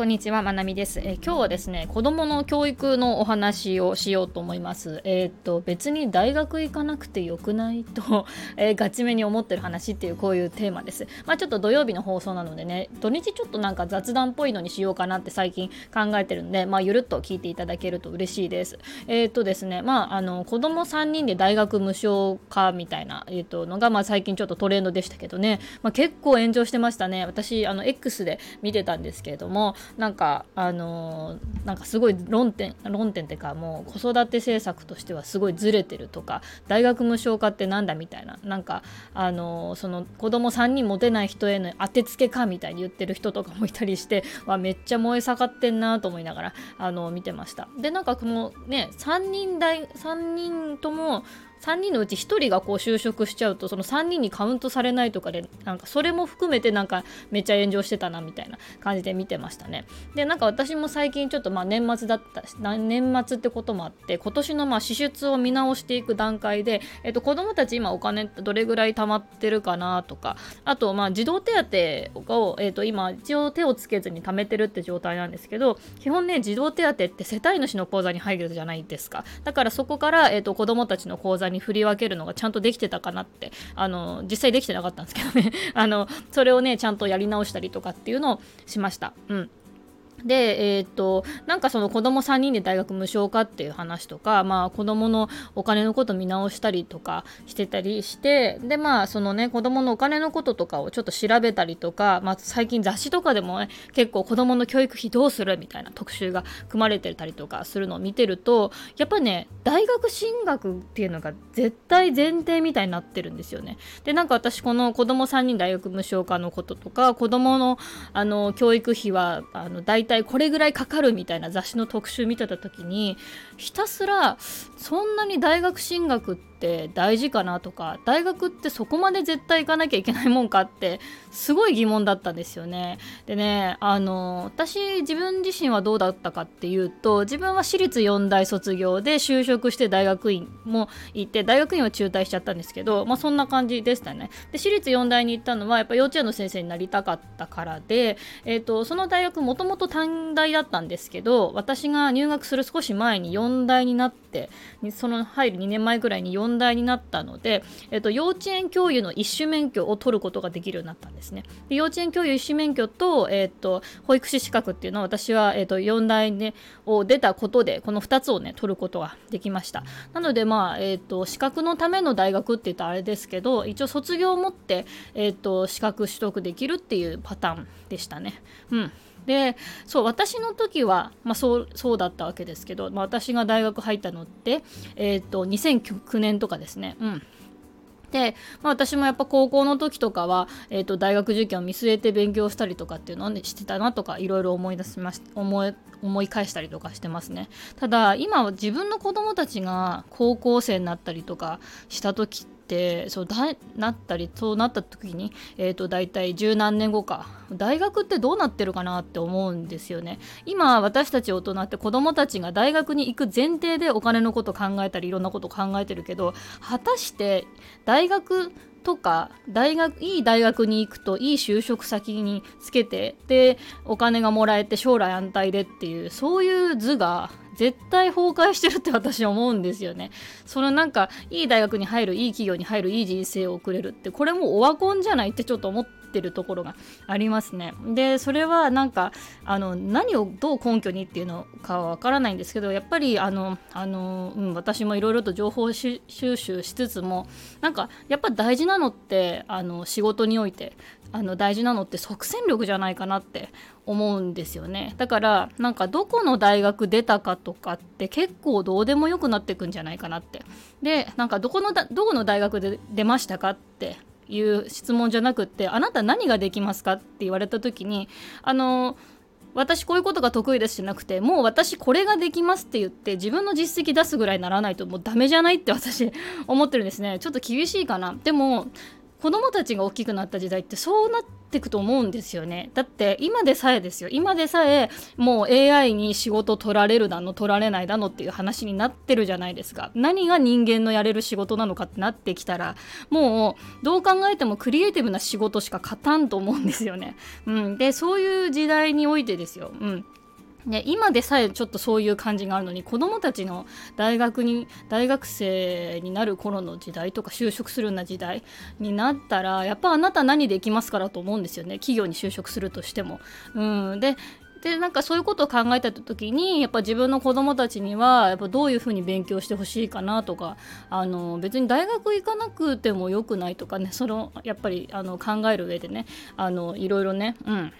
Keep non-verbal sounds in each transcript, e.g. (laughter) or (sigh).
こんにちは、まなみです、え、今日はですね、子供の教育のお話をしようと思います。えー、っと、別に大学行かなくてよくないと、(laughs) えー、ガチめに思ってる話っていうこういうテーマです。まあちょっと土曜日の放送なのでね、土日ちょっとなんか雑談っぽいのにしようかなって最近考えてるんで、まあゆるっと聞いていただけると嬉しいです。えっとですね、まああの、子供3人で大学無償化みたいな、えっと、のが、まあ最近ちょっとトレンドでしたけどね、まあ結構炎上してましたね。私、あの、X で見てたんですけれども、なんかあのー、なんかすごい論点論点っていうかもう子育て政策としてはすごいずれてるとか大学無償化ってなんだみたいななんかあのー、その子供3人持てない人への当てつけかみたいに言ってる人とかもいたりして (laughs) わめっちゃ燃え盛ってんなと思いながらあのー、見てました。でなんかこのね3人大3人とも3人のうち1人がこう就職しちゃうとその3人にカウントされないとかでなんかそれも含めてなんかめっちゃ炎上してたなみたいな感じで見てましたね。でなんか私も最近ちょっとまあ年末だったし年末ってこともあって今年のまあ支出を見直していく段階で、えっと、子供たち今お金どれぐらい貯まってるかなとかあとまあ児童手当を、えっと、今一応手をつけずに貯めてるって状態なんですけど基本ね児童手当って世帯主の口座に入るじゃないですか。だからそこから、えっと、子供たちの口座に振り分けるのがちゃんとできてたかなってあの実際できてなかったんですけどね (laughs) あのそれをねちゃんとやり直したりとかっていうのをしました。うんで、えー、っと、なんかその子供3人で大学無償化っていう話とか、まあ子供のお金のこと見直したりとかしてたりして、で、まあそのね、子供のお金のこととかをちょっと調べたりとか、まあ最近雑誌とかでもね、結構子供の教育費どうするみたいな特集が組まれてたりとかするのを見てると、やっぱね、大学進学っていうのが絶対前提みたいになってるんですよね。で、なんか私この子供3人大学無償化のこととか、子供のあの教育費はあの大体これぐらいかかるみたいな雑誌の特集見てた時にひたすらそんなに大学進学ってって大事かなとか大学ってそこまで絶対行かなきゃいけないもんかってすごい疑問だったんですよね。でねあの私自分自身はどうだったかっていうと自分は私立4大卒業で就職して大学院も行って大学院は中退しちゃったんですけど、まあ、そんな感じでしたね。で私立4大に行ったのはやっぱ幼稚園の先生になりたかったからで、えーと、その大学もともと短大だったんですけど私が入学する少し前に4大になってその入る2年前ぐらいに4問題になったので、えっと、幼稚園教諭の一種免許を取ることができるようになったんですね。で幼稚園教諭一種免許と、えっと、保育士資格っていうのは私は、えっと、4代、ね、を出たことでこの2つをね取ることができました。なのでまあ、えっと、資格のための大学って言ったらあれですけど一応卒業を持って、えっと、資格取得できるっていうパターンでしたね。うんでそう私の時は、まあ、そうそうだったわけですけど、まあ、私が大学入ったのって、えーと、2009年とかですね。うんで、まあ、私もやっぱ高校の時とかは、えーと、大学受験を見据えて勉強したりとかっていうのを、ね、してたなとかいろいろ思い出しまし思い思い返したりとかしてますねただ今は自分の子供たちが高校生になったりとかした時ってってそうだなったりそうなった時に、えーと、大体十何年後か。大学ってどうなってるかなって思うんですよね。今私たち大人って子供たちが大学に行く前提でお金のこと考えたりいろんなこと考えてるけど果たして大学とか大学いい大学に行くといい就職先につけてでお金がもらえて将来安泰でっていうそういう図が絶対崩壊してるって私は思うんですよね。そのなんかいい大学に入るいい企業に入るいい人生を送れるってこれもオワコンじゃないってちょっと思ってるところがありますね。でそれはなんかあの何をどう根拠にっていうのかはわからないんですけどやっぱりあのあの、うん、私もいろいろと情報収集しつつもなんかやっぱ大事なのってあの仕事においてあの大事なのって即戦力じゃないかなって思うんですよね。だからなんかどこの大学出たかとかって結構どうでもよくなってくんじゃないかなって。でなんかどこのどこの大学で出ましたかっていう質問じゃなくってあなた何ができますかって言われた時にあの私こういうことが得意ですじゃなくてもう私これができますって言って自分の実績出すぐらいならないともうダメじゃないって私思ってるんですね。ちょっと厳しいかな。でも子供たちが大きくなった時代ってそうなっていくと思うんですよね。だって今でさえですよ。今でさえもう AI に仕事取られるだの取られないだのっていう話になってるじゃないですか。何が人間のやれる仕事なのかってなってきたらもうどう考えてもクリエイティブな仕事しか勝たんと思うんですよね、うん、でそういう時代においてですよ、うん、ね、今でさえちょっとそういう感じがあるのに子どもたちの大学に大学生になる頃の時代とか就職するような時代になったらやっぱあなた何できますからと思うんですよね。企業に就職するとしても。うん、ででなんかそういうことを考えた時にやっぱ自分の子供たちにはやっぱどういうふうに勉強してほしいかなとかあの別に大学行かなくてもよくないとかねそのやっぱりあの考える上でねあのいろいろねうん。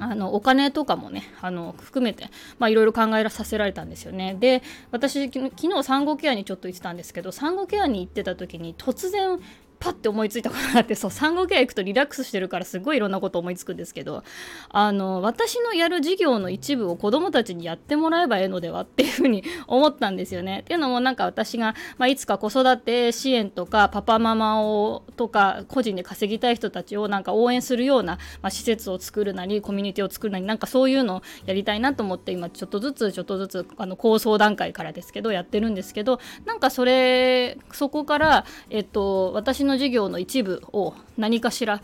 あのお金とかもねあの含めていろいろ考えさせられたんですよね。で私昨日産後ケアにちょっと行ってたんですけど産後ケアに行ってた時に突然パッて思いついたことがあってそう産後ケア行くとリラックスしてるからすごいいろんなこと思いつくんですけどあの私のやる事業の一部を子どもたちにやってもらえばええのではっていうふうに思ったんですよね。っていうのもなんか私が、まあ、いつか子育て支援とかパパママをとか個人で稼ぎたい人たちをなんか応援するような、まあ、施設を作るなりコミュニティを作るなりなんかそういうのをやりたいなと思って今ちょっとずつちょっとずつあの構想段階からですけどやってるんですけどなんかそれそこから、えっと、私のの授業の一部を何かしら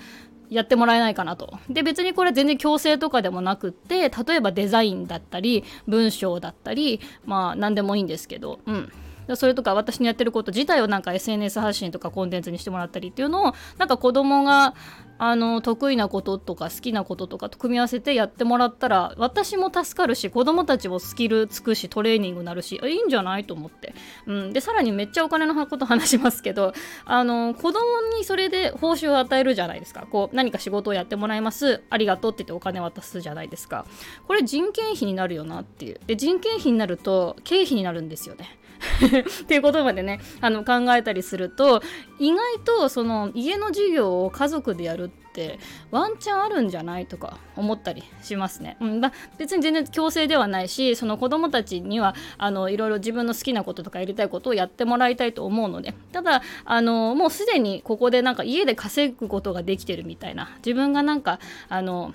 やってもらえないかなと。で別にこれ全然強制とかでもなくって例えばデザインだったり文章だったりまあ何でもいいんですけどうん。それとか私のやってること自体をなんか SNS 発信とかコンテンツにしてもらったりっていうのをなんか子供があの得意なこととか好きなこととかと組み合わせてやってもらったら私も助かるし子供たちもスキルつくしトレーニングになるしいいんじゃないと思って、うん、でさらにめっちゃお金のこと話しますけどあの子供にそれで報酬を与えるじゃないですか。こう何か仕事をやってもらいます。ありがとうって言ってお金渡すじゃないですか。これ人件費になるよなっていう。で人件費になると経費になるんですよね。っていうことまでねあの考えたりすると意外とその家の授業を家族でやるってワンチャンあるんじゃないとか思ったりしますね。うんま別に全然強制ではないしその子どもたちにはあのいろいろ自分の好きなこととかやりたいことをやってもらいたいと思うのでただあのもうすでにここでなんか家で稼ぐことができてるみたいな自分がなんかあの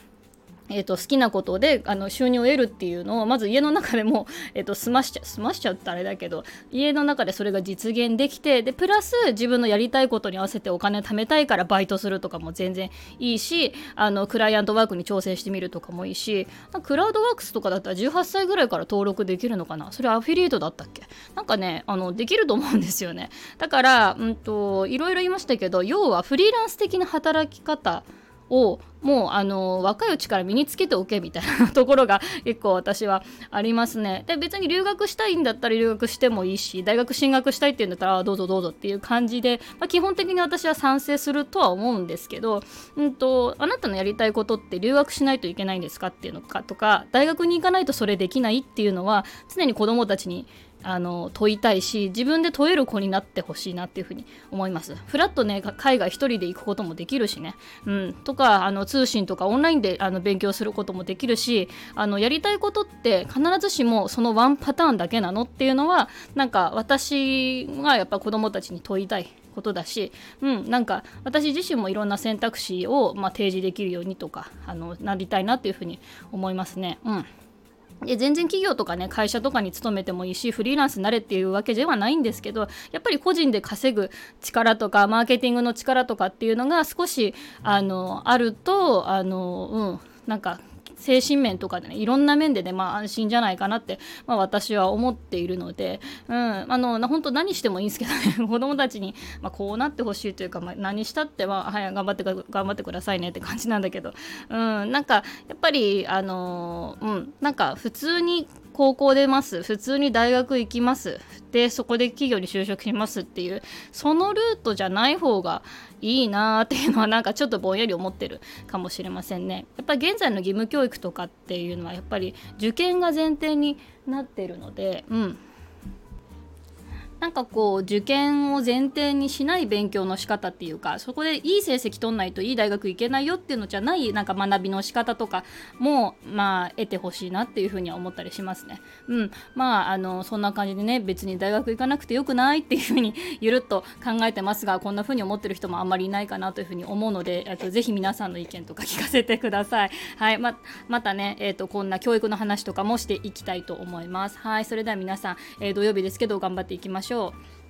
えーと、好きなことであの収入を得るっていうのをまず家の中でも、(laughs) えーと、済ましちゃ済ましちゃってあれだけど家の中でそれが実現できてでプラス自分のやりたいことに合わせてお金貯めたいからバイトするとかも全然いいしあのクライアントワークに調整してみるとかもいいしクラウドワークスとかだったら18歳ぐらいから登録できるのかな？それアフィリエイトだったっけ？なんかねあのできると思うんですよね。だから、うんといろいろ言いましたけど要はフリーランス的な働き方をもうあの若いうちから身につけておけみたいなところが結構私はありますね。で別に留学したいんだったら留学してもいいし大学進学したいっていうんだったらどうぞどうぞっていう感じで、まあ、基本的に私は賛成するとは思うんですけど、うんと、あなたのやりたいことって留学しないといけないんですかっていうのかとか大学に行かないとそれできないっていうのは常に子どもたちにあの問いたいし自分で問える子になってほしいなっていうふうに思います。フラットね海外一人で行くこともできるしね、うん、とかあの通信とかオンラインであの勉強することもできるしあのやりたいことって必ずしもそのワンパターンだけなのっていうのはなんか私がやっぱ子供たちに問いたいことだし、うん、なんか私自身もいろんな選択肢を、まあ、提示できるようにとかあのなりたいなっていうふうに思いますね。うん。で全然企業とかね会社とかに勤めてもいいしフリーランスになれっていうわけではないんですけどやっぱり個人で稼ぐ力とかマーケティングの力とかっていうのが少しあのあるとあの、うん、なんか精神面とかでねいろんな面でね、まあ、安心じゃないかなって、まあ、私は思っているので、うん、あの本当何してもいいんですけどね (laughs) 子供たちに、まあ、こうなってほしいというか、まあ、何したっては、はい、頑張って頑張ってくださいねって感じなんだけど、うん、なんかやっぱりあのうんなんか普通に高校出ます。普通に大学行きます。でそこで企業に就職しますっていう。そのルートじゃない方がいいなーっていうのはなんかちょっとぼんやり思ってるかもしれませんね。やっぱり現在の義務教育とかっていうのはやっぱり受験が前提になってるのでうん。なんかこう受験を前提にしない勉強の仕方っていうかそこでいい成績取んないといい大学行けないよっていうのじゃないなんか学びの仕方とかもまあ得てほしいなっていうふうには思ったりしますね。うん、まああのそんな感じでね別に大学行かなくてよくないっていうふうにゆるっと考えてますがこんなふうに思ってる人もあんまりいないかなというふうに思うのでとぜひ皆さんの意見とか聞かせてください。はいままたね、えーと、こんな教育の話とかもしていきたいと思います。はいそれでは皆さん、えー、土曜日ですけど頑張っていきましょうしょう。